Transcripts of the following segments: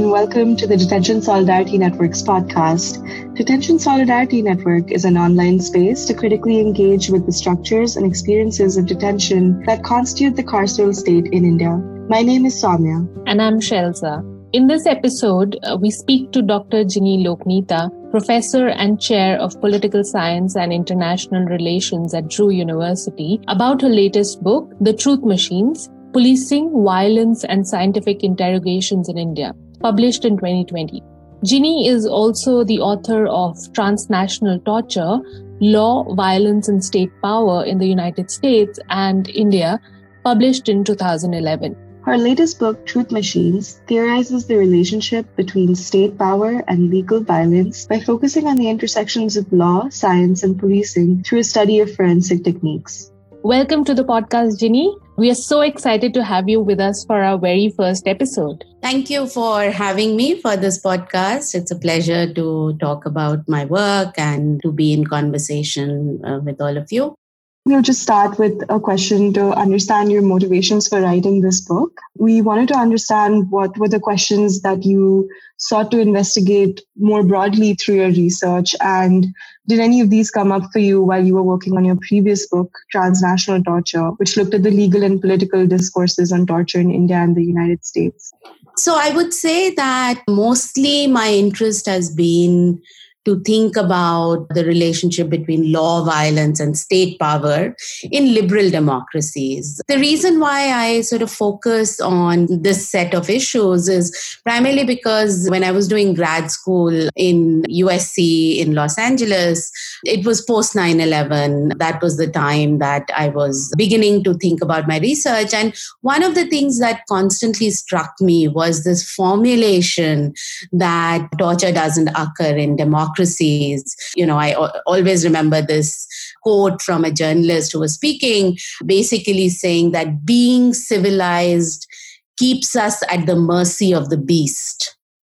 and welcome to the Detention Solidarity Network's podcast. Detention Solidarity Network is an online space to critically engage with the structures and experiences of detention that constitute the carceral state in India. My name is Soumya. And I'm Shelza. In this episode, uh, we speak to Dr. Jinee Lokaneeta, professor and chair of political science and international relations at Drew University, about her latest book, The Truth Machines Policing, Violence, and Scientific Interrogations in India, published in 2020. Jinee is also the author of Transnational Torture Law, Violence, and State Power in the United States and India, published in 2011. Her latest book, Truth Machines, theorizes the relationship between state power and legal violence by focusing on the intersections of law, science, and policing through a study of forensic techniques. Welcome to the podcast, Jinee. We are so excited to have you with us for our very first episode. Thank you for having me for this podcast. It's a pleasure to talk about my work and to be in conversation uh, with all of you. We'll just start with a question to understand your motivations for writing this book. We wanted to understand what were the questions that you sought to investigate more broadly through your research, and did any of these come up for you while you were working on your previous book, Transnational Torture, which looked at the legal and political discourses on torture in India and the United States? So I would say that mostly my interest has been to think about the relationship between law, violence, and state power in liberal democracies. The reason why I sort of focus on this set of issues is primarily because when I was doing grad school in USC in Los Angeles, it was post 9 11. That was the time that I was beginning to think about my research. And one of the things that constantly struck me was this formulation that torture doesn't occur in democracy democracies. You know, I always remember this quote from a journalist who was speaking, basically saying that being civilized keeps us at the mercy of the beast.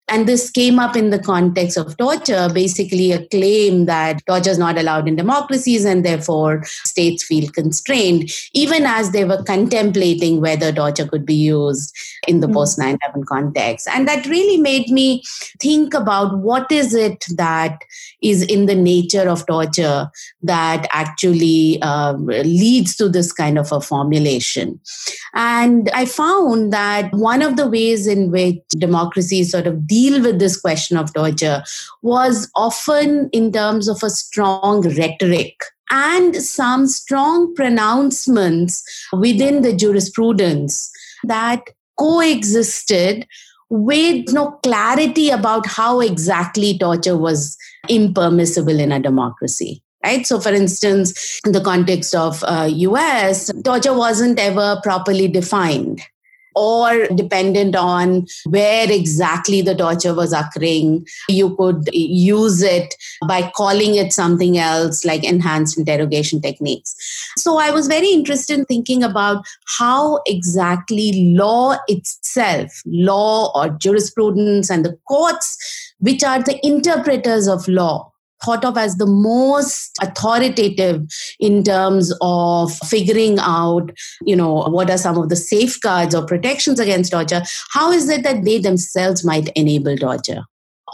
And this came up in the context of torture, basically a claim that torture is not allowed in democracies and therefore states feel constrained, even as they were contemplating whether torture could be used in the mm-hmm. post 9 11 context. And that really made me think about what is it that is in the nature of torture that actually uh, leads to this kind of a formulation. And I found that one of the ways in which democracies sort of deal with this question of torture was often in terms of a strong rhetoric and some strong pronouncements within the jurisprudence that coexisted with no clarity about how exactly torture was impermissible in a democracy right so for instance in the context of uh, us torture wasn't ever properly defined or dependent on where exactly the torture was occurring. You could use it by calling it something else like enhanced interrogation techniques. So I was very interested in thinking about how exactly law itself, law or jurisprudence and the courts, which are the interpreters of law, thought of as the most authoritative in terms of figuring out, you know, what are some of the safeguards or protections against torture. How is it that they themselves might enable torture?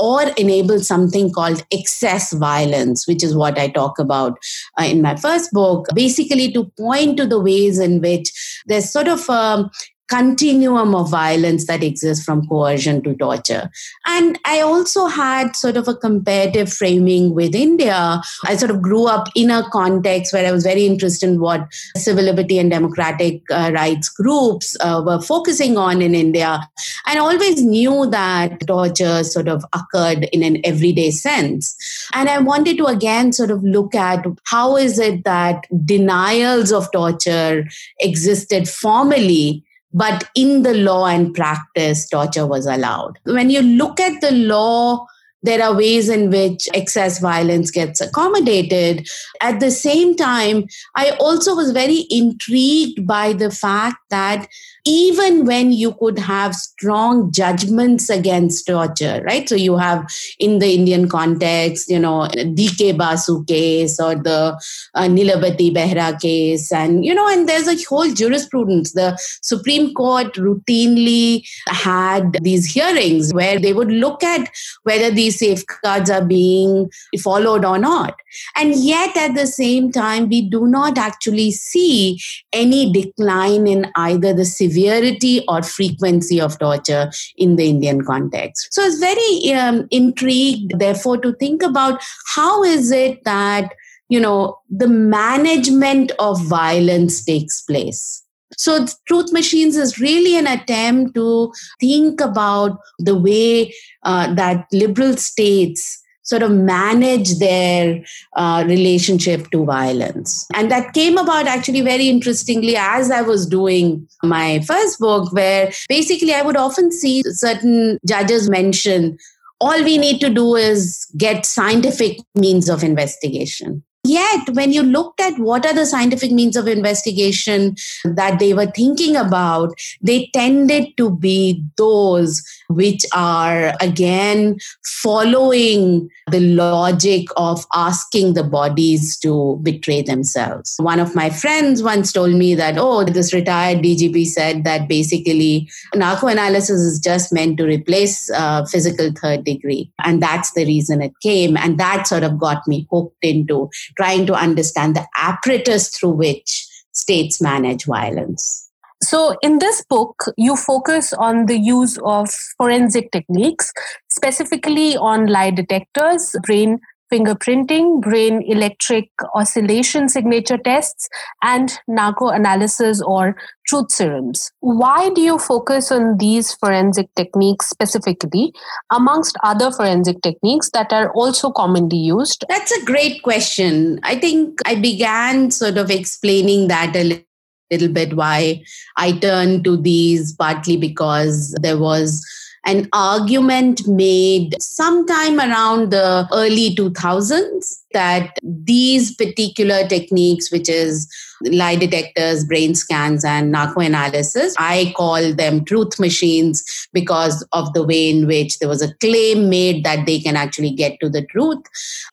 or enable something called excess violence, which is what I talk about uh, in my first book, basically to point to the ways in which there's sort of a continuum of violence that exists from coercion to torture. And I also had sort of a comparative framing with India. I sort of grew up in a context where I was very interested in what civil liberty and democratic uh, rights groups uh, were focusing on in India. And I always knew that torture sort of occurred in an everyday sense. And I wanted to again sort of look at how is it that denials of torture existed formally but in the law and practice, torture was allowed. When you look at the law, there are ways in which excess violence gets accommodated. At the same time, I also was very intrigued by the fact that even when you could have strong judgments against torture, right? So you have in the Indian context, you know, DK Basu case or the uh, Nilabati Behera case, and you know, and there's a whole jurisprudence. The Supreme Court routinely had these hearings where they would look at whether these safeguards are being followed or not. And yet, at the same time, we do not actually see any decline in either the severity or frequency of torture in the Indian context. So, it's very um, intrigued, therefore, to think about how is it that you know the management of violence takes place so, Truth Machines is really an attempt to think about the way uh, that liberal states sort of manage their uh, relationship to violence. And that came about actually very interestingly as I was doing my first book, where basically I would often see certain judges mention all we need to do is get scientific means of investigation. Yet, when you looked at what are the scientific means of investigation that they were thinking about, they tended to be those which are again following the logic of asking the bodies to betray themselves. One of my friends once told me that, oh, this retired DGP said that basically narcoanalysis is just meant to replace uh, physical third degree. And that's the reason it came. And that sort of got me hooked into trying to understand the apparatus through which states manage violence. So, in this book, you focus on the use of forensic techniques, specifically on lie detectors, brain fingerprinting, brain electric oscillation signature tests, and narco-analysis or truth serums. Why do you focus on these forensic techniques specifically, amongst other forensic techniques that are also commonly used? That's a great question. I think I began sort of explaining that a little bit why I turned to these, partly because there was an argument made sometime around the early 2000s that these particular techniques, which is lie detectors, brain scans, and narcoanalysis, I call them truth machines because of the way in which there was a claim made that they can actually get to the truth,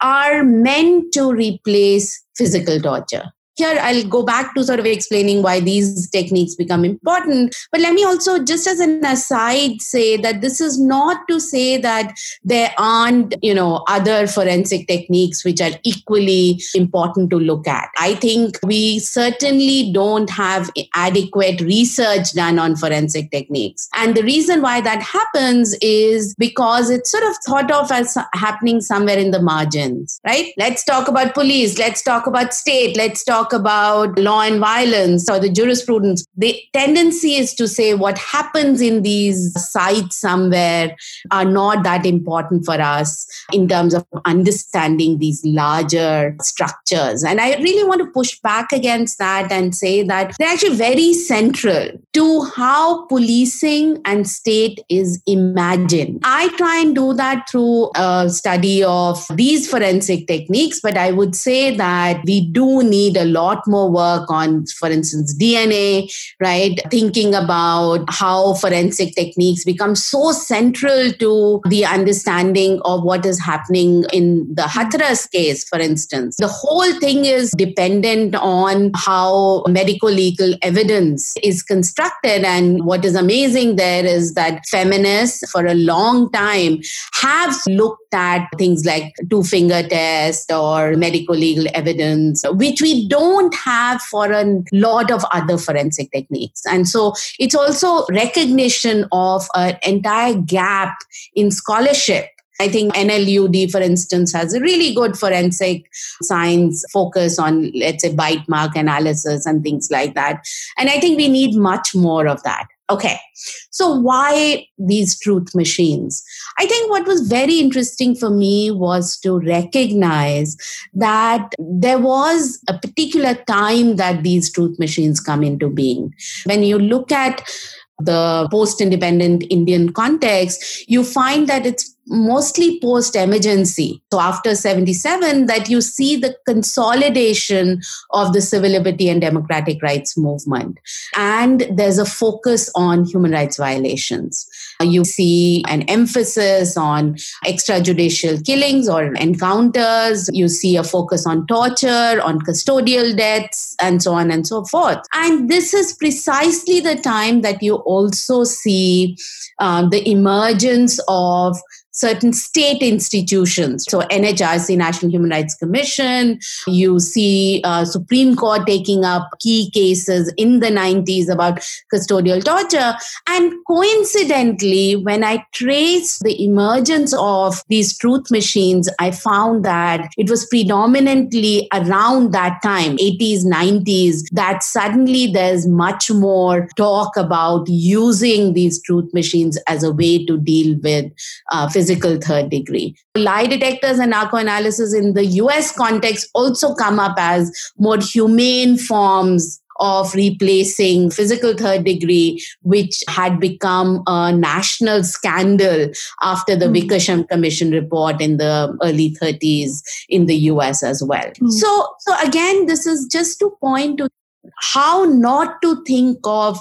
are meant to replace physical torture here I'll go back to sort of explaining why these techniques become important. But let me also, just as an aside, say that this is not to say that there aren't, you know, other forensic techniques which are equally important to look at. I think we certainly don't have adequate research done on forensic techniques. And the reason why that happens is because it's sort of thought of as happening somewhere in the margins, right? Let's talk about police, let's talk about state, let's talk talk about law and violence or the jurisprudence, the tendency is to say what happens in these sites somewhere are not that important for us in terms of understanding these larger structures. And I really want to push back against that and say that they're actually very central to how policing and state is imagined. I try and do that through a study of these forensic techniques, but I would say that we do need a lot more work on, for instance, DNA, right? Thinking about how forensic techniques become so central to the understanding of what is happening in the Hathras case, for instance. The whole thing is dependent on how medical legal evidence is constructed. And what is amazing there is that feminists for a long time have looked at things like two finger test or medical legal evidence, which we don't don't have for a lot of other forensic techniques. And so it's also recognition of an entire gap in scholarship I think NLUD, for instance, has a really good forensic science focus on, let's say, bite mark analysis and things like that. And I think we need much more of that. Okay, so why these truth machines? I think what was very interesting for me was to recognize that there was a particular time that these truth machines come into being. When you look at the post independent Indian context, you find that it's mostly post emergency. So after 77, that you see the consolidation of the civil liberty and democratic rights movement. And there's a focus on human rights violations. You see an emphasis on extrajudicial killings or encounters. You see a focus on torture, on custodial deaths, and so on and so forth. And this is precisely the time that you also see uh, the emergence of certain state institutions. So NHRC, National Human Rights Commission, you see uh, Supreme Court taking up key cases in the 90s about custodial torture. And coincidentally, when I traced the emergence of these truth machines, I found that it was predominantly around that time, 80s, 90s, that suddenly there's much more talk about using these truth machines as a way to deal with uh, physical physical third degree. Lie detectors and narcoanalysis in the US context also come up as more humane forms of replacing physical third degree, which had become a national scandal after the mm. Wickersham Commission report in the early 30s in the US as well. Mm. So, so again, this is just to point to how not to think of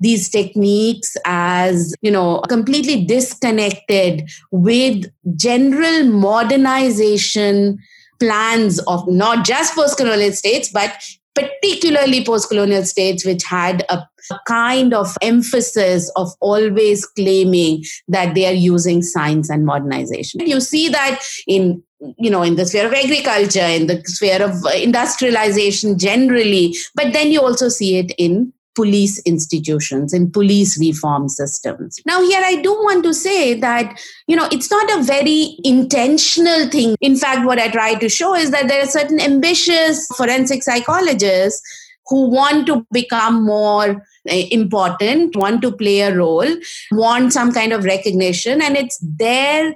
these techniques as you know completely disconnected with general modernization plans of not just post-colonial states but particularly post-colonial states which had a, kind of emphasis of always claiming that they are using science and modernization. You see that in you know in the sphere of agriculture in the sphere of industrialization generally but then you also see it in police institutions and police reform systems. Now, here I do want to say that, you know, it's not a very intentional thing. In fact, what I try to show is that there are certain ambitious forensic psychologists who want to become more eh, important, want to play a role, want some kind of recognition, and it's their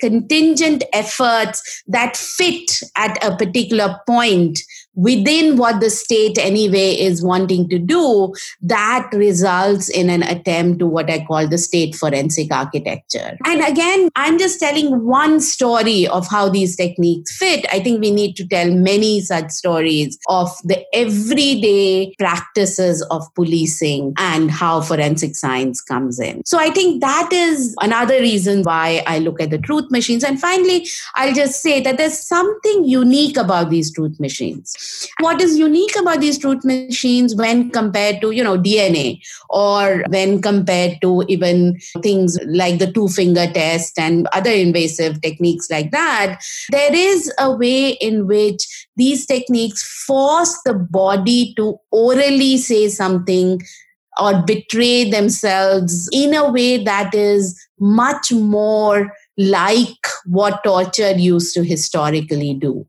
contingent efforts that fit at a particular point within what the state anyway is wanting to do, that results in an attempt to what I call the state forensic architecture. And again, I'm just telling one story of how these techniques fit. I think we need to tell many such stories of the everyday practices of policing and how forensic science comes in. So I think that is another reason why I look at the truth machines. And finally, I'll just say that there's something unique about these truth machines what is unique about these truth machines when compared to, you know, DNA or when compared to even things like the two finger test and other invasive techniques like that, there is a way in which these techniques force the body to orally say something or betray themselves in a way that is much more like what torture used to historically do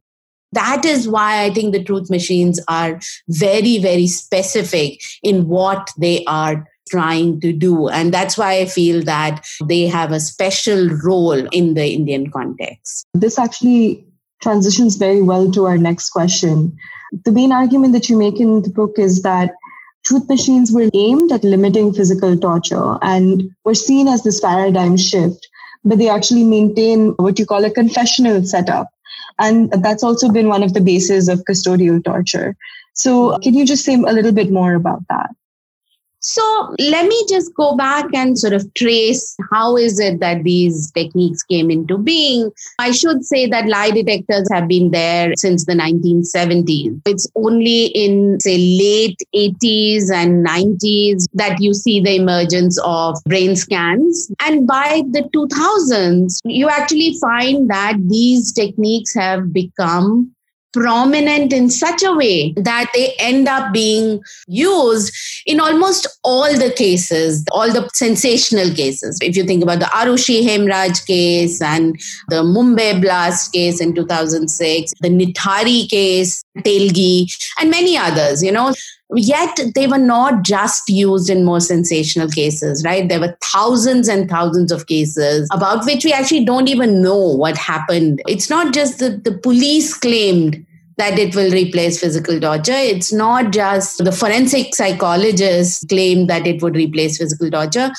that is why I think the truth machines are very, very specific in what they are trying to do. And that's why I feel that they have a special role in the Indian context. This actually transitions very well to our next question. The main argument that you make in the book is that truth machines were aimed at limiting physical torture and were seen as this paradigm shift, but they actually maintain what you call a confessional setup and that's also been one of the bases of custodial torture. So, can you just say a little bit more about that? So let me just go back and sort of trace how is it that these techniques came into being. I should say that lie detectors have been there since the 1970s. It's only in say late 80s and 90s that you see the emergence of brain scans. And by the 2000s, you actually find that these techniques have become prominent in such a way that they end up being used in almost all the cases, all the sensational cases. If you think about the Arushi Hemraj case and the Mumbai blast case in 2006, the Nithari case, Telgi, and many others, you know. Yet they were not just used in more sensational cases, right? There were thousands and thousands of cases about which we actually don't even know what happened. It's not just that the police claimed that it will replace physical torture. It's not just the forensic psychologists claim that it would replace physical torture.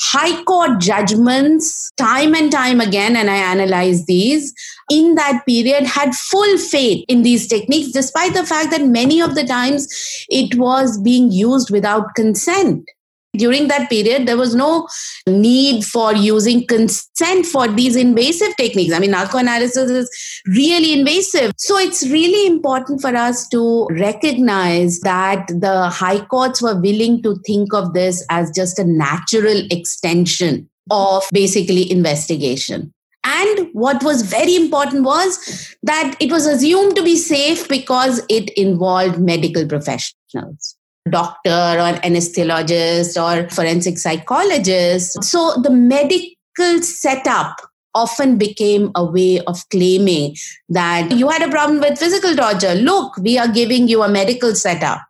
high court judgments time and time again and i analyze these in that period had full faith in these techniques despite the fact that many of the times it was being used without consent. During that period there was no need for using consent for these invasive techniques. I mean narcoanalysis is really invasive. So it's really important for us to recognize that the high courts were willing to think of this as just a natural extension of basically investigation and what was very important was that it was assumed to be safe because it involved medical professionals doctor or anesthesiologist or forensic psychologist. So the medical setup often became a way of claiming that you had a problem with physical torture. Look, we are giving you a medical setup.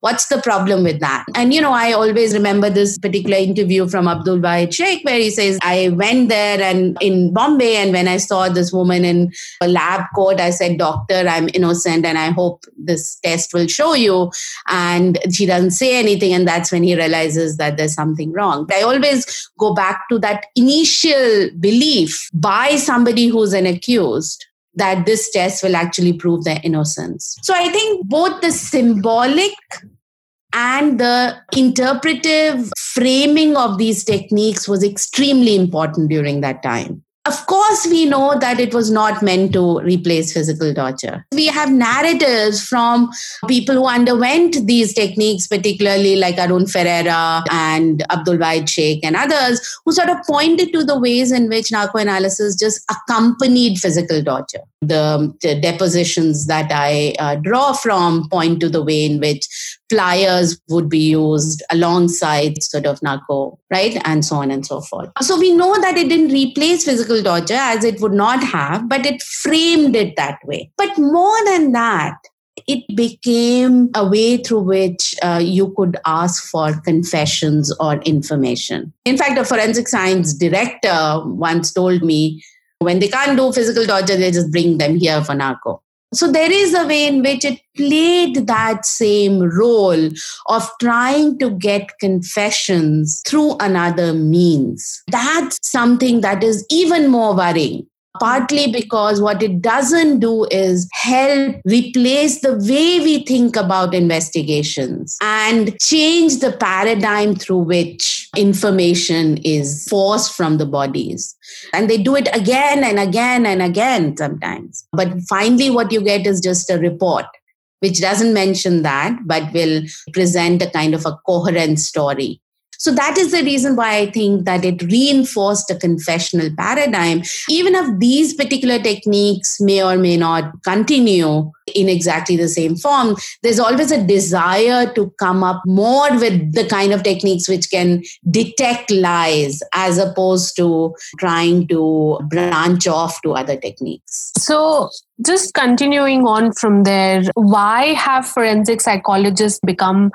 What's the problem with that? And, you know, I always remember this particular interview from Abdul Wahid Sheikh where he says, I went there and in Bombay, and when I saw this woman in a lab coat, I said, Doctor, I'm innocent and I hope this test will show you. And she doesn't say anything. And that's when he realizes that there's something wrong. I always go back to that initial belief by somebody who's an accused that this test will actually prove their innocence. So I think both the symbolic and the interpretive framing of these techniques was extremely important during that time. Of course, we know that it was not meant to replace physical torture. We have narratives from people who underwent these techniques, particularly like Arun Ferreira and Abdul Wahid Sheikh and others, who sort of pointed to the ways in which narcoanalysis just accompanied physical torture. The, the depositions that I uh, draw from point to the way in which pliers would be used alongside sort of narco, right? And so on and so forth. So we know that it didn't replace physical torture as it would not have, but it framed it that way. But more than that, it became a way through which uh, you could ask for confessions or information. In fact, a forensic science director once told me when they can't do physical torture, they just bring them here for narco. So there is a way in which it played that same role of trying to get confessions through another means. That's something that is even more worrying partly because what it doesn't do is help replace the way we think about investigations and change the paradigm through which information is forced from the bodies. And they do it again and again and again sometimes. But finally, what you get is just a report which doesn't mention that, but will present a kind of a coherent story. So that is the reason why I think that it reinforced a confessional paradigm. Even if these particular techniques may or may not continue in exactly the same form, there's always a desire to come up more with the kind of techniques which can detect lies as opposed to trying to branch off to other techniques. So just continuing on from there, why have forensic psychologists become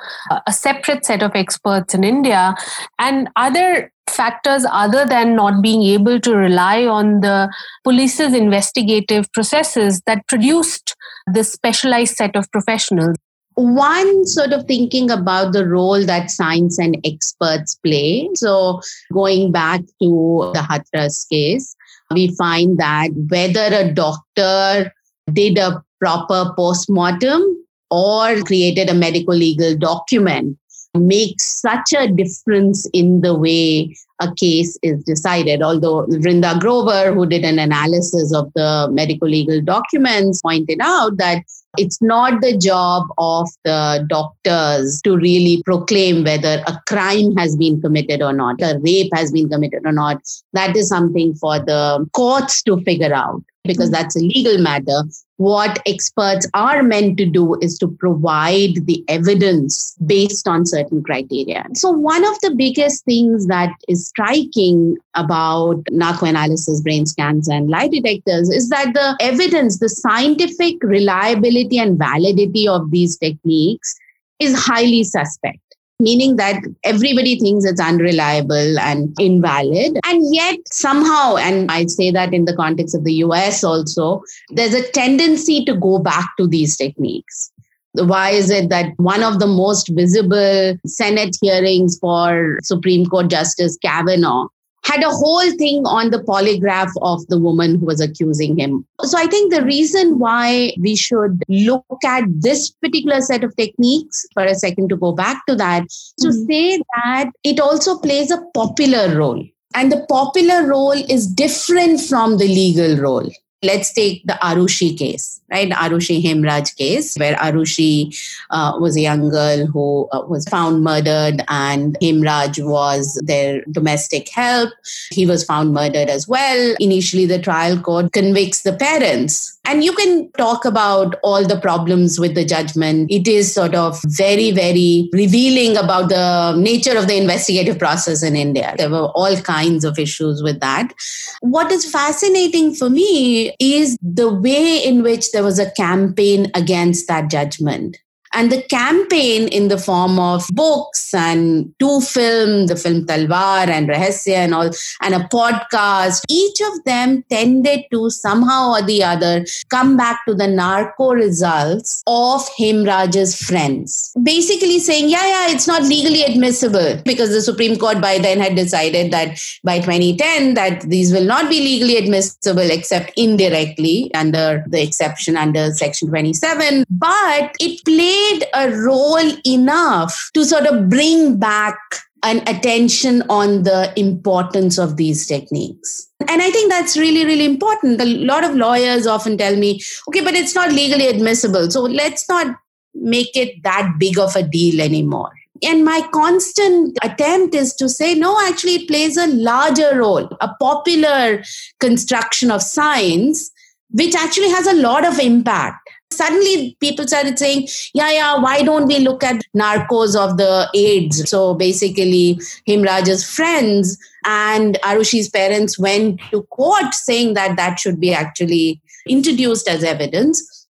a separate set of experts in India? And are there factors other than not being able to rely on the police's investigative processes that produced this specialized set of professionals? one sort of thinking about the role that science and experts play. So, going back to the Hathras case, we find that whether a doctor did a proper postmortem or created a medical legal document makes such a difference in the way a case is decided. Although Vrinda Grover, who did an analysis of the medical legal documents, pointed out that it's not the job of the doctors to really proclaim whether a crime has been committed or not, a rape has been committed or not. That is something for the courts to figure out because hmm. that's a legal matter. What experts are meant to do is to provide the evidence based on certain criteria. So, one of the biggest things that is striking about narcoanalysis, brain scans, and lie detectors is that the evidence, the scientific reliability and validity of these techniques is highly suspect meaning that everybody thinks it's unreliable and invalid. And yet, somehow, and I say that in the context of the US also, there's a tendency to go back to these techniques. Why is it that one of the most visible Senate hearings for Supreme Court Justice Kavanaugh had a whole thing on the polygraph of the woman who was accusing him. So I think the reason why we should look at this particular set of techniques for a second to go back to that mm-hmm. to say that it also plays a popular role. And the popular role is different from the legal role. Let's take the Arushi case, right? The Arushi Hemraj case, where Arushi uh, was a young girl who uh, was found murdered, and Hemraj was their domestic help. He was found murdered as well. Initially, the trial court convicts the parents and you can talk about all the problems with the judgment. It is sort of very, very revealing about the nature of the investigative process in India. There were all kinds of issues with that. What is fascinating for me is the way in which there was a campaign against that judgment. And the campaign in the form of books and two films, the film Talvar and Rahasya and all, and a podcast, each of them tended to somehow or the other come back to the narco results of Hemraj's friends. Basically saying, yeah, yeah, it's not legally admissible because the Supreme Court by then had decided that by 2010 that these will not be legally admissible except indirectly under the exception under section 27. But it played played a role enough to sort of bring back an attention on the importance of these techniques. And I think that's really, really important. A lot of lawyers often tell me, okay, but it's not legally admissible. So let's not make it that big of a deal anymore. And my constant attempt is to say, no, actually, it plays a larger role, a popular construction of science, which actually has a lot of impact suddenly people started saying, yeah, yeah, why don't we look at narcos of the aides? So basically, Hemraj's friends and Arushi's parents went to court saying that that should be actually introduced as evidence.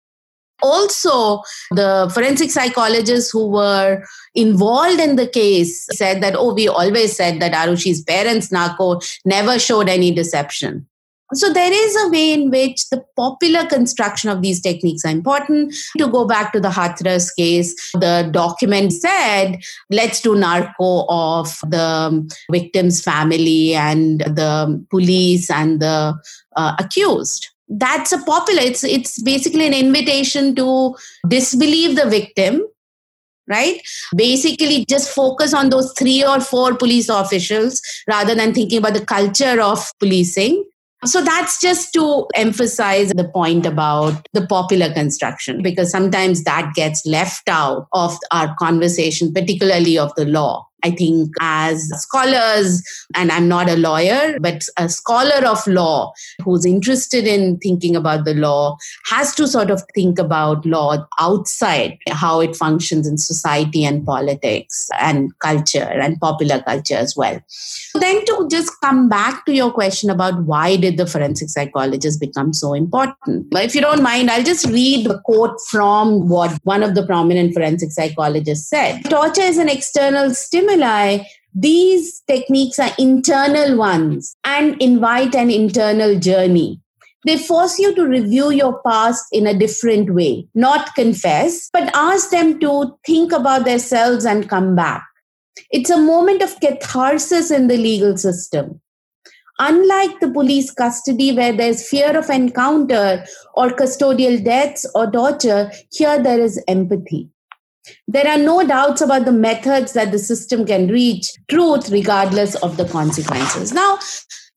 Also, the forensic psychologists who were involved in the case said that, oh, we always said that Arushi's parents, narco, never showed any deception. So there is a way in which the popular construction of these techniques are important. To go back to the Hathras case, the document said, let's do narco of the victim's family and the police and the uh, accused. That's a popular it's it's basically an invitation to disbelieve the victim right? Basically just focus on those three or four police officials rather than thinking about the culture of policing so that's just to emphasize the point about the popular construction, because sometimes that gets left out of our conversation, particularly of the law. I think as scholars, and I'm not a lawyer, but a scholar of law who's interested in thinking about the law has to sort of think about law outside how it functions in society and politics and culture and popular culture as well. Then to just come back to your question about why did the forensic psychologist become so important? If you don't mind, I'll just read the quote from what one of the prominent forensic psychologists said. Torture is an external stimulus stimuli, these techniques are internal ones and invite an internal journey. They force you to review your past in a different way, not confess, but ask them to think about themselves and come back. It's a moment of catharsis in the legal system. Unlike the police custody, where there's fear of encounter or custodial deaths or torture, here there is empathy. There are no doubts about the methods that the system can reach truth regardless of the consequences. Now,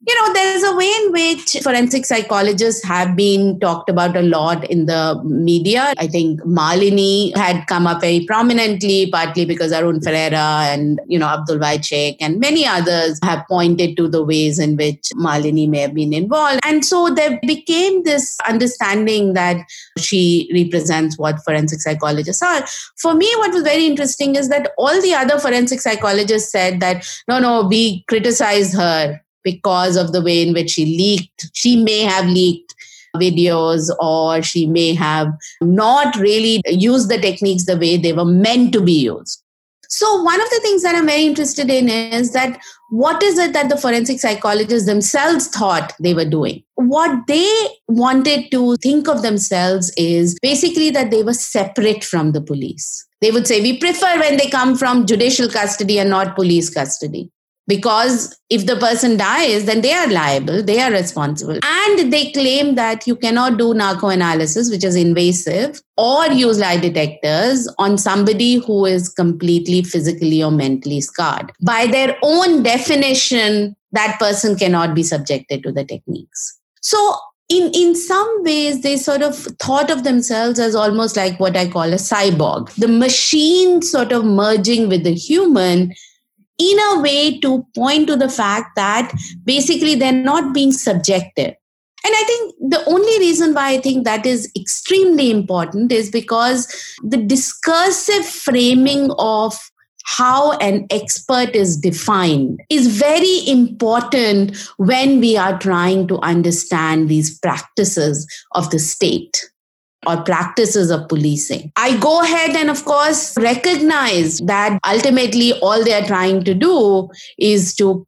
you know, there's a way in which forensic psychologists have been talked about a lot in the media. I think Malini had come up very prominently, partly because Arun Ferreira and, you know, Abdul Sheikh and many others have pointed to the ways in which Malini may have been involved. And so there became this understanding that she represents what forensic psychologists are. For me, what was very interesting is that all the other forensic psychologists said that, no, no, we criticized her because of the way in which she leaked. She may have leaked videos or she may have not really used the techniques the way they were meant to be used. So, one of the things that I'm very interested in is that what is it that the forensic psychologists themselves thought they were doing? What they wanted to think of themselves is basically that they were separate from the police. They would say, We prefer when they come from judicial custody and not police custody because if the person dies then they are liable they are responsible. And they claim that you cannot do narco analysis which is invasive or use lie detectors on somebody who is completely physically or mentally scarred. By their own definition that person cannot be subjected to the techniques. So in in some ways they sort of thought of themselves as almost like what i call a cyborg. The machine sort of merging with the human in a way to point to the fact that basically they're not being subjective. And I think the only reason why I think that is extremely important is because the discursive framing of how an expert is defined is very important when we are trying to understand these practices of the state or practices of policing. I go ahead and, of course, recognize that ultimately all they are trying to do is to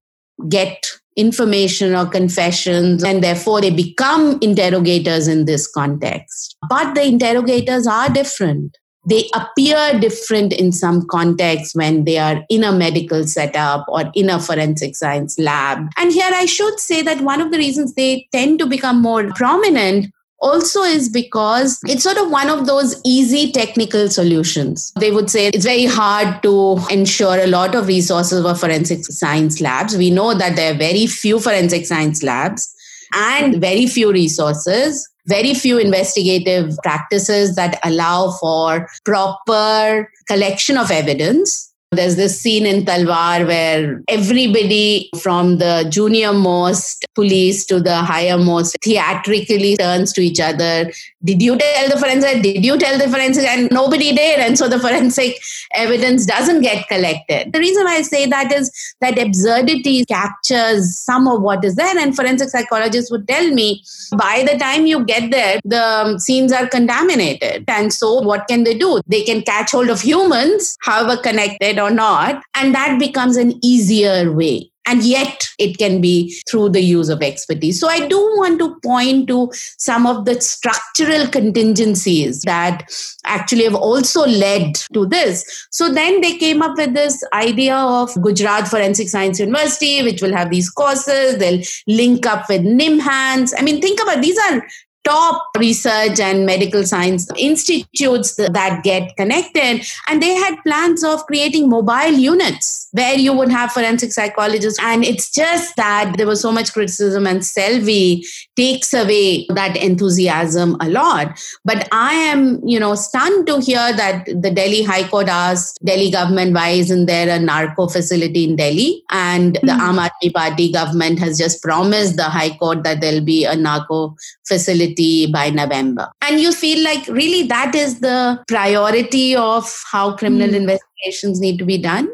get information or confessions, and therefore they become interrogators in this context. But the interrogators are different. They appear different in some contexts when they are in a medical setup or in a forensic science lab. And here I should say that one of the reasons they tend to become more prominent also is because it's sort of one of those easy technical solutions. They would say it's very hard to ensure a lot of resources for forensic science labs. We know that there are very few forensic science labs and very few resources very few investigative practices that allow for proper collection of evidence there's this scene in Talvar where everybody from the junior most police to the higher most theatrically turns to each other. Did you tell the forensic? Did you tell the forensic? And nobody did. And so the forensic evidence doesn't get collected. The reason I say that is that absurdity captures some of what is there. And forensic psychologists would tell me by the time you get there, the scenes are contaminated. And so what can they do? They can catch hold of humans, however connected or not. And that becomes an easier way. And yet it can be through the use of expertise. So I do want to point to some of the structural contingencies that actually have also led to this. So then they came up with this idea of Gujarat Forensic Science University, which will have these courses. They'll link up with NIMHANS. I mean, think about these are top research and medical science institutes that get connected. And they had plans of creating mobile units where you would have forensic psychologists. And it's just that there was so much criticism, and Selvi takes away that enthusiasm a lot. But I am, you know, stunned to hear that the Delhi High Court asked Delhi government, why isn't there a narco facility in Delhi? And mm-hmm. the hmm. Aam Aadmi Party government has just promised the High Court that there'll be a narco facility by November. And you feel like really that is the priority of how criminal mm. investigations need to be done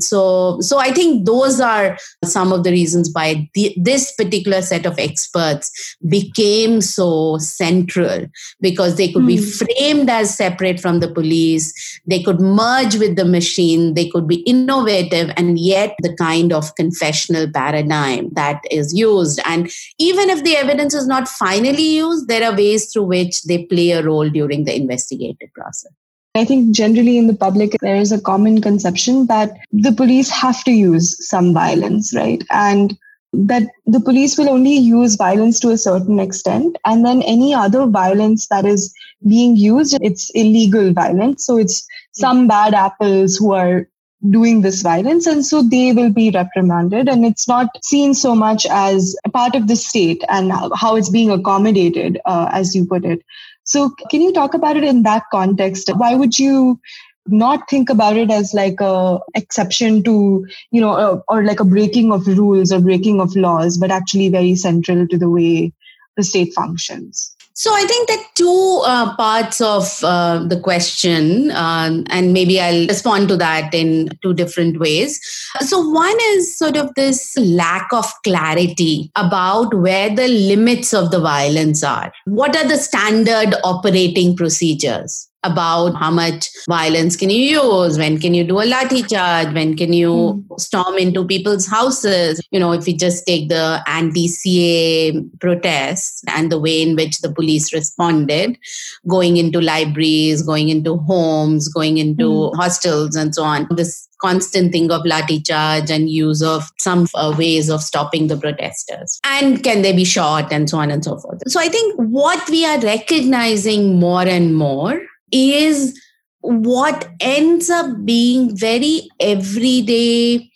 so so i think those are some of the reasons why the, this particular set of experts became so central because they could mm. be hmm. framed as separate from the police they could merge with the machine they could be innovative and yet the kind of confessional paradigm that is used and even if the evidence is not finally used there are ways through which they play a role during the investigative process I think generally in the public, there is a common conception that the police have to use some violence, right? And that the police will only use violence to a certain extent. And then any other violence that is being used, it's illegal violence. So it's some bad apples who are doing this violence and so they will be reprimanded and it's not seen so much as a part of the state and how it's being accommodated uh, as you put it so can you talk about it in that context? Why would you not think about it as like a exception to you know or, or like a breaking of rules or breaking of laws but actually very central to the way the state functions so I think that two uh, parts of uh, the question, um, and maybe I'll respond to that in two different ways. So one is sort of this lack of clarity about where the limits of the violence are. What are the standard operating procedures? About how much violence can you use? When can you do a lathi charge? When can you mm. storm into people's houses? You know if we just take the anti-CAA protests and the way in which the police responded going into libraries going into homes going into mm. hostels and so on this constant thing of lathi charge and use of some uh, ways of stopping the protesters. And can they be shot and so on and so forth. So i think what we are recognizing more and more is what ends up being very everyday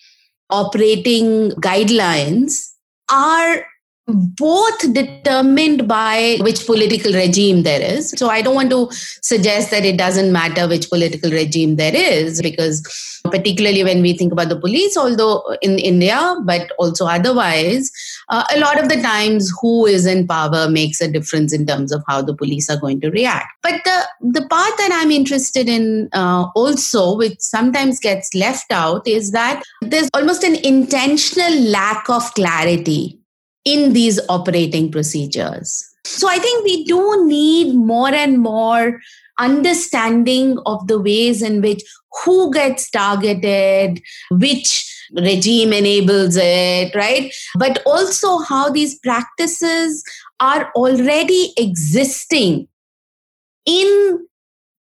operating guidelines are both determined by which political regime there is. So I don't want to suggest that it doesn't matter which political regime there is, because particularly when we think about the police, although in India, but also otherwise, uh, a lot of the times who is in power makes a difference in terms of how the police are going to react. But the, the part that I'm interested in uh, also, which sometimes gets left out, is that there's almost an intentional lack of clarity in these operating procedures. So I think we do need more and more understanding of the ways in which who gets targeted, which regime enables it, right? But also how these practices are already existing in,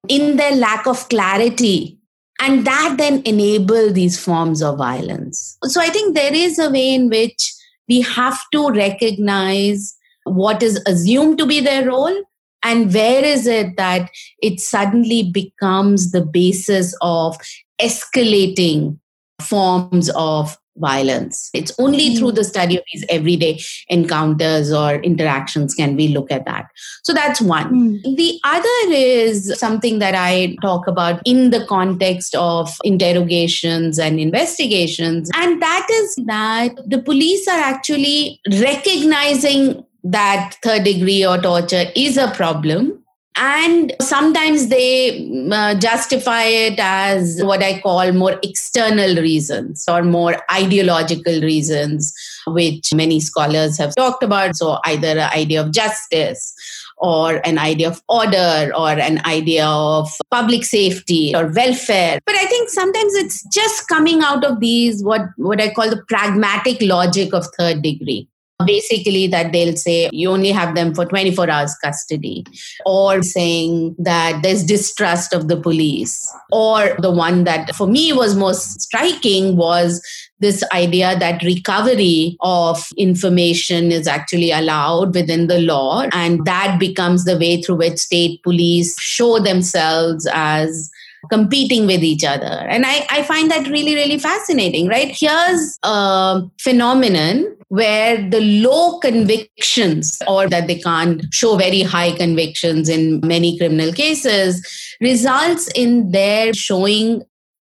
in their lack of clarity and that then enable these forms of violence. So I think there is a way in which we have to recognize what is assumed to be their role and where is it that it suddenly becomes the basis of escalating forms of violence. It's only mm-hmm. through the study of these everyday encounters or interactions can we look at that. So that's one. Mm. The other is something that I talk about in the context of interrogations and investigations, and that is that the police are actually recognizing that third degree or torture is a problem and sometimes they uh, justify it as what I call more external reasons or more ideological reasons, which many scholars have talked about. So, either an idea of justice or an idea of order or an idea of public safety or welfare but i think sometimes it's just coming out of these what what i call the pragmatic logic of third degree basically that they'll say you only have them for 24 hours custody or saying that there's distrust of the police. Or the one that for me was most striking was this idea that recovery of information is actually allowed within the law and that becomes the way through which state police show themselves as competing with each other. And I, I find that really, really fascinating, right? Here's a phenomenon where the low convictions or that they can't show very high convictions in many criminal cases results in their showing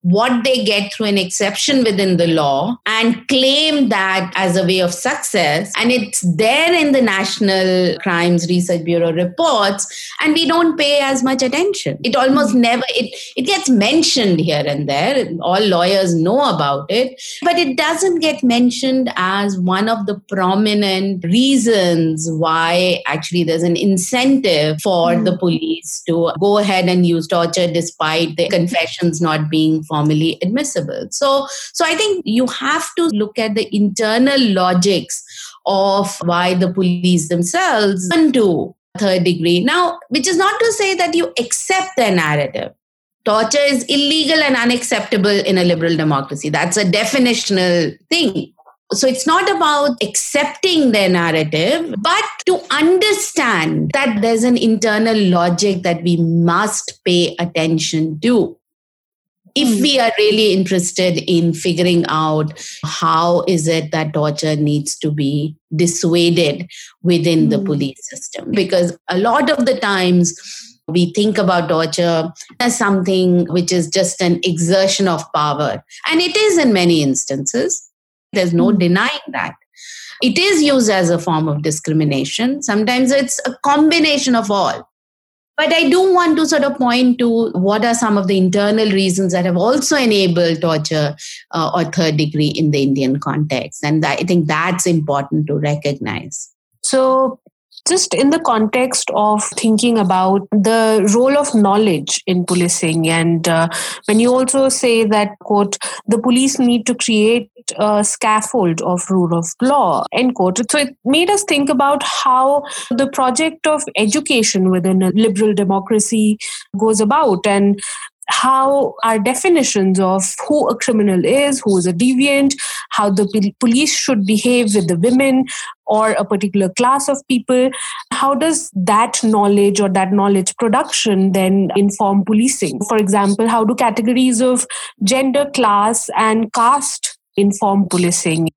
what they get through an exception within the law and claim that as a way of success. And it's there in the National Crimes Research Bureau reports, and we don't pay as much attention. It almost never, it, it gets mentioned here and there. All lawyers know about it, but it doesn't get mentioned as one of the prominent reasons why actually there's an incentive for mm. the police to go ahead and use torture despite the confessions not being formally admissible. So, so I think you have to look at the internal logics of why the police themselves undo third degree. Now, which is not to say that you accept their narrative. Torture is illegal and unacceptable in a liberal democracy. That's a definitional thing. So it's not about accepting their narrative, but to understand that there's an internal logic that we must pay attention to if we are really interested in figuring out how is it that torture needs to be dissuaded within mm. the hmm. police system because a lot of the times we think about torture as something which is just an exertion of power and it is in many instances there's no mm. denying that it is used as a form of discrimination sometimes it's a combination of all but I do want to sort of point to what are some of the internal reasons that have also enabled torture uh, or third degree in the Indian context. And I think that's important to recognize. So, just in the context of thinking about the role of knowledge in policing and uh, when you also say that quote the police need to create a scaffold of rule of law end quote. So it made us think about how the project of education within a liberal democracy goes about and how our definitions of who a criminal is, who is a deviant, how the police should behave with the women or a particular class of people, how does that knowledge or that knowledge production then inform policing? For example, how do categories of gender, class, and caste inform policing?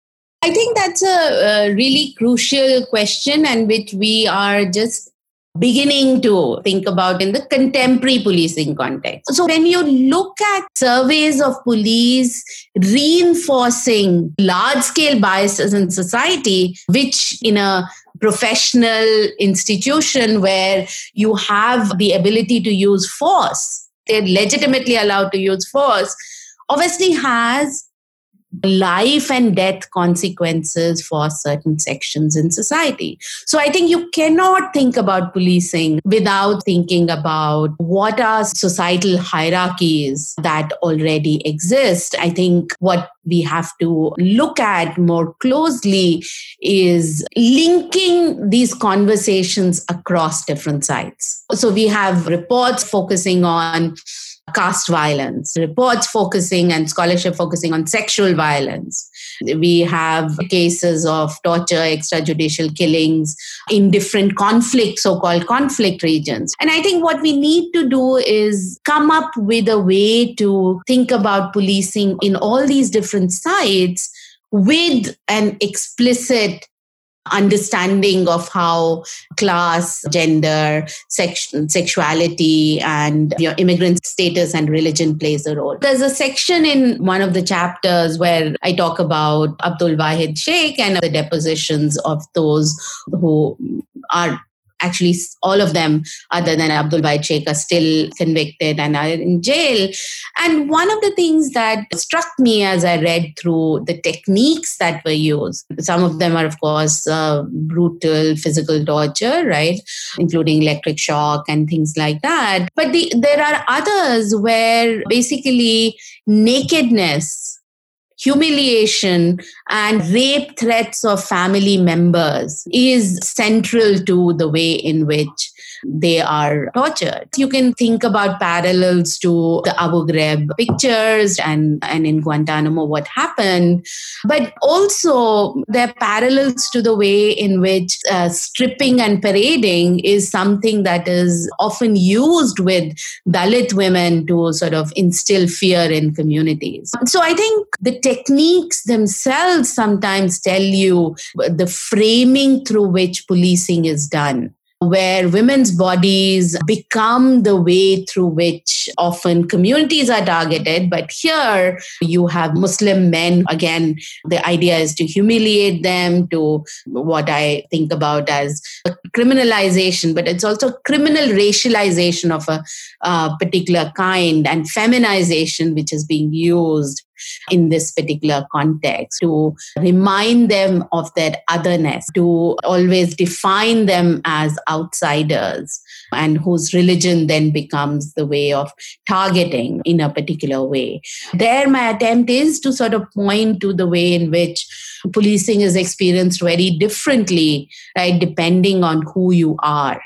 I think that's a, a really crucial question and which we are just beginning to think about in the contemporary policing context. So, when you look at surveys of police reinforcing large scale biases in society, which in a professional institution where you have the ability to use force, they're legitimately allowed to use force, obviously has life and death consequences for certain sections in society. So I think you cannot think about policing without thinking about what are societal hierarchies that already exist. I think what we have to look at more closely is linking these conversations across different sites. So we have reports focusing on caste violence, reports focusing and scholarship focusing on sexual violence. We have cases of torture, extrajudicial killings in different conflict, so called conflict regions. And I think what we need to do is come up with a way to think about policing in all these different sites with an explicit understanding of how class, gender, sex, sexuality, and your immigrant status and religion plays a role. There's a section in one of the chapters where I talk about Abdul Wahid Sheikh and the depositions of those who are actually all of them other than abdul wahid sheikh are still convicted and are in jail. And one of the things that struck me as i read through the techniques that were used some of them are of course uh, brutal physical torture right? Including electric shock and things like that. But the, there are others where basically nakedness humiliation and rape threats of family members is central to the way in which they are tortured. You can think about parallels to the Abu Ghraib pictures and, and in Guantanamo what happened, but also there are parallels to the way in which uh, stripping and parading is something that is often used with Dalit women to sort of instill fear in communities. So I think the techniques themselves sometimes tell you the framing through which policing is done where women's bodies become the way through which often communities are targeted. But here you have Muslim men. Again, the idea is to humiliate them, to what I think about as criminalization, but it's also criminal racialization of a, particular kind and feminization, which is being used in this particular context, to remind them of their otherness, to always define them as outsiders, and whose religion then becomes the way of targeting in a particular way. There, my attempt is to sort of point to the way in which policing is experienced very differently, right, depending on who you are.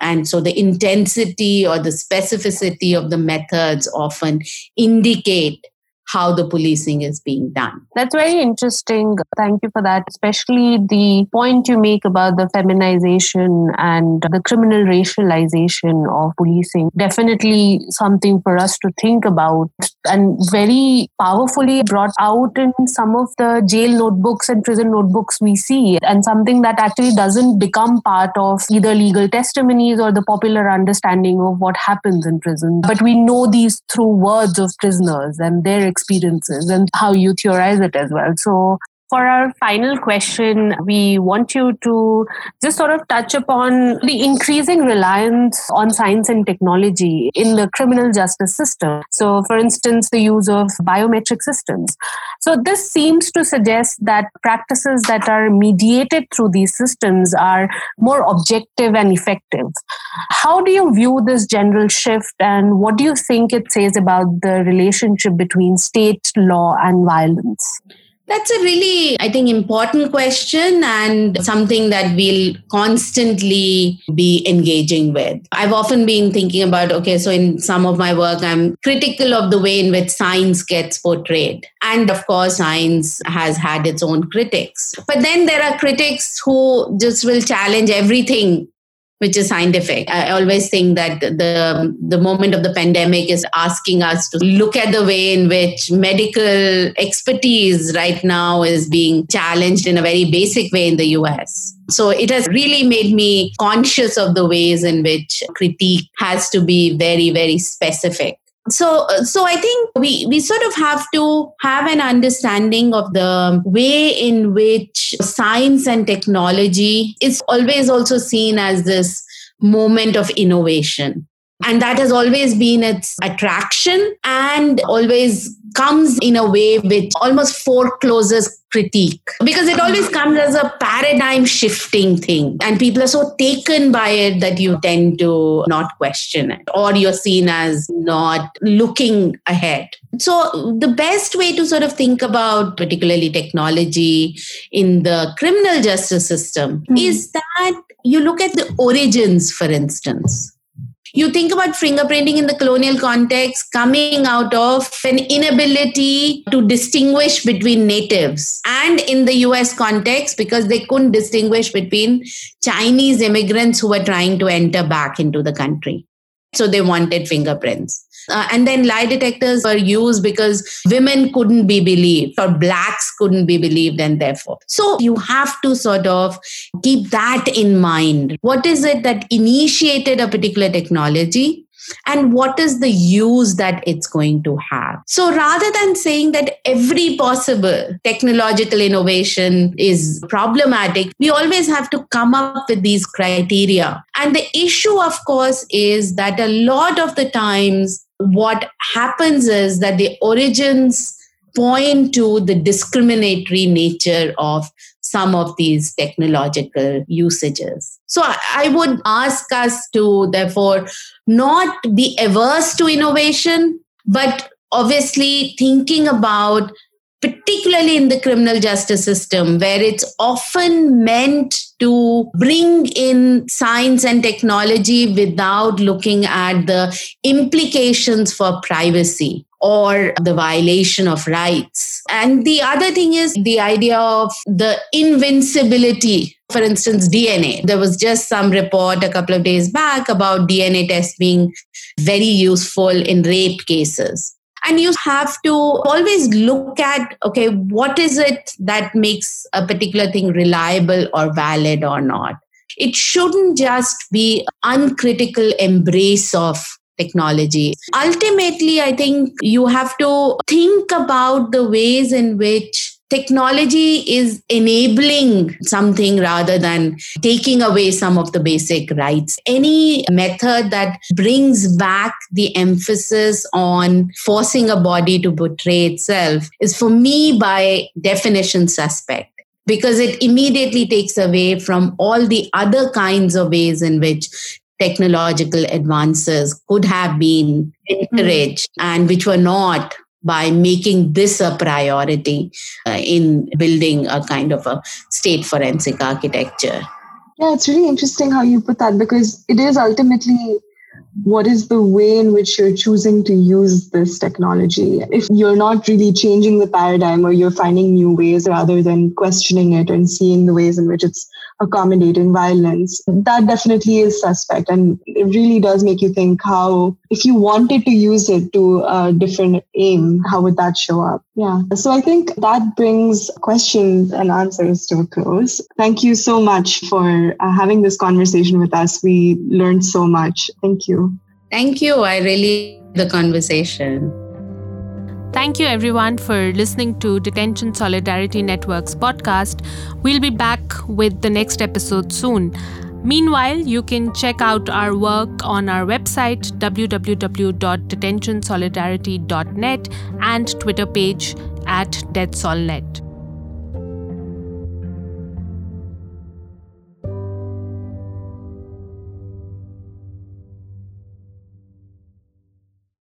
And so the intensity or the specificity of the methods often indicate how the policing is being done. That's very interesting. Thank you for that, especially the point you make about the feminization and the criminal racialization of policing. Definitely something for us to think about and very powerfully brought out in some of the jail notebooks and prison notebooks we see, and something that actually doesn't become part of either legal testimonies or the popular understanding of what happens in prison. But we know these through words of prisoners and their experiences and how you theorize it as well. So for our final question, we want you to just sort of touch upon the increasing reliance on science and technology in the criminal justice system. So, for instance, the use of biometric systems. So, this seems to suggest that practices that are mediated through these systems are more objective and effective. How do you view this general shift, and what do you think it says about the relationship between state law and violence? That's a really, I think, important question and something that we'll constantly be engaging with. I've often been thinking about okay, so in some of my work, I'm critical of the way in which science gets portrayed. And of course, science has had its own critics. But then there are critics who just will challenge everything which is scientific. I always think that the the moment of the pandemic is asking us to look at the way in which medical expertise right now is being challenged in a very basic way in the US. So it has really made me conscious of the ways in which critique has to be very, very specific so uh, so i think we we sort of have to have an understanding of the way in which science and technology is always also seen as this moment of innovation and that has always been its attraction and always comes in a way which almost forecloses critique. Because it always comes as a paradigm shifting thing. And people are so taken by it that you tend to not question it. Or you're seen as not looking ahead. So the best way to sort of think about particularly technology in the criminal justice system mm-hmm. is that you look at the origins for instance you think about fingerprinting in the colonial context coming out of an inability to distinguish between natives and in the US context because they couldn't distinguish between Chinese immigrants who were trying to enter back into the country. So they wanted fingerprints. Uh, and then lie detectors were used because women couldn't be believed or blacks couldn't be believed and therefore. So you have to sort of keep that in mind. What is it that initiated a particular technology and what is the use that it's going to have. So rather than saying that every possible technological innovation is problematic, we always have to come up with these criteria. And the issue, of course, is that a lot of the times what happens is that the origins point to the discriminatory nature of some of these technological usages. So I would ask us to therefore not be averse to innovation, but obviously thinking about particularly in the criminal justice system, where it's often meant to bring in science and technology without looking at the implications for privacy or the violation of rights. And the other thing is the idea of the invincibility. For instance, DNA. There was just some report a couple of days back about DNA tests being very useful in rape cases and you have to always look at okay what is it that makes a particular thing reliable or valid or not it shouldn't just be uncritical embrace of technology ultimately i think you have to think about the ways in which technology is enabling something rather than taking away some of the basic rights. Any method that brings back the emphasis on forcing a body to betray itself is, for me, by definition, suspect because it immediately takes away from all the other kinds of ways in which technological advances could have been encouraged mm-hmm. and which were not by making this a priority uh, in building a kind of a state forensic architecture. Yeah, it's really interesting how you put that because it is ultimately what is the way in which you're choosing to use this technology? If you're not really changing the paradigm or you're finding new ways rather than questioning it and seeing the ways in which it's accommodating violence, that definitely is suspect. And it really does make you think how, if you wanted to use it to a different aim, how would that show up? Yeah. So I think that brings questions and answers to a close. Thank you so much for uh, having this conversation with us. We learned so much. Thank you. Thank you. I really the conversation. Thank you, everyone, for listening to Detention Solidarity Network's podcast. We'll be back with the next episode soon. Meanwhile, you can check out our work on our website www.detentionsolidarity.net and Twitter page at DetSolNet.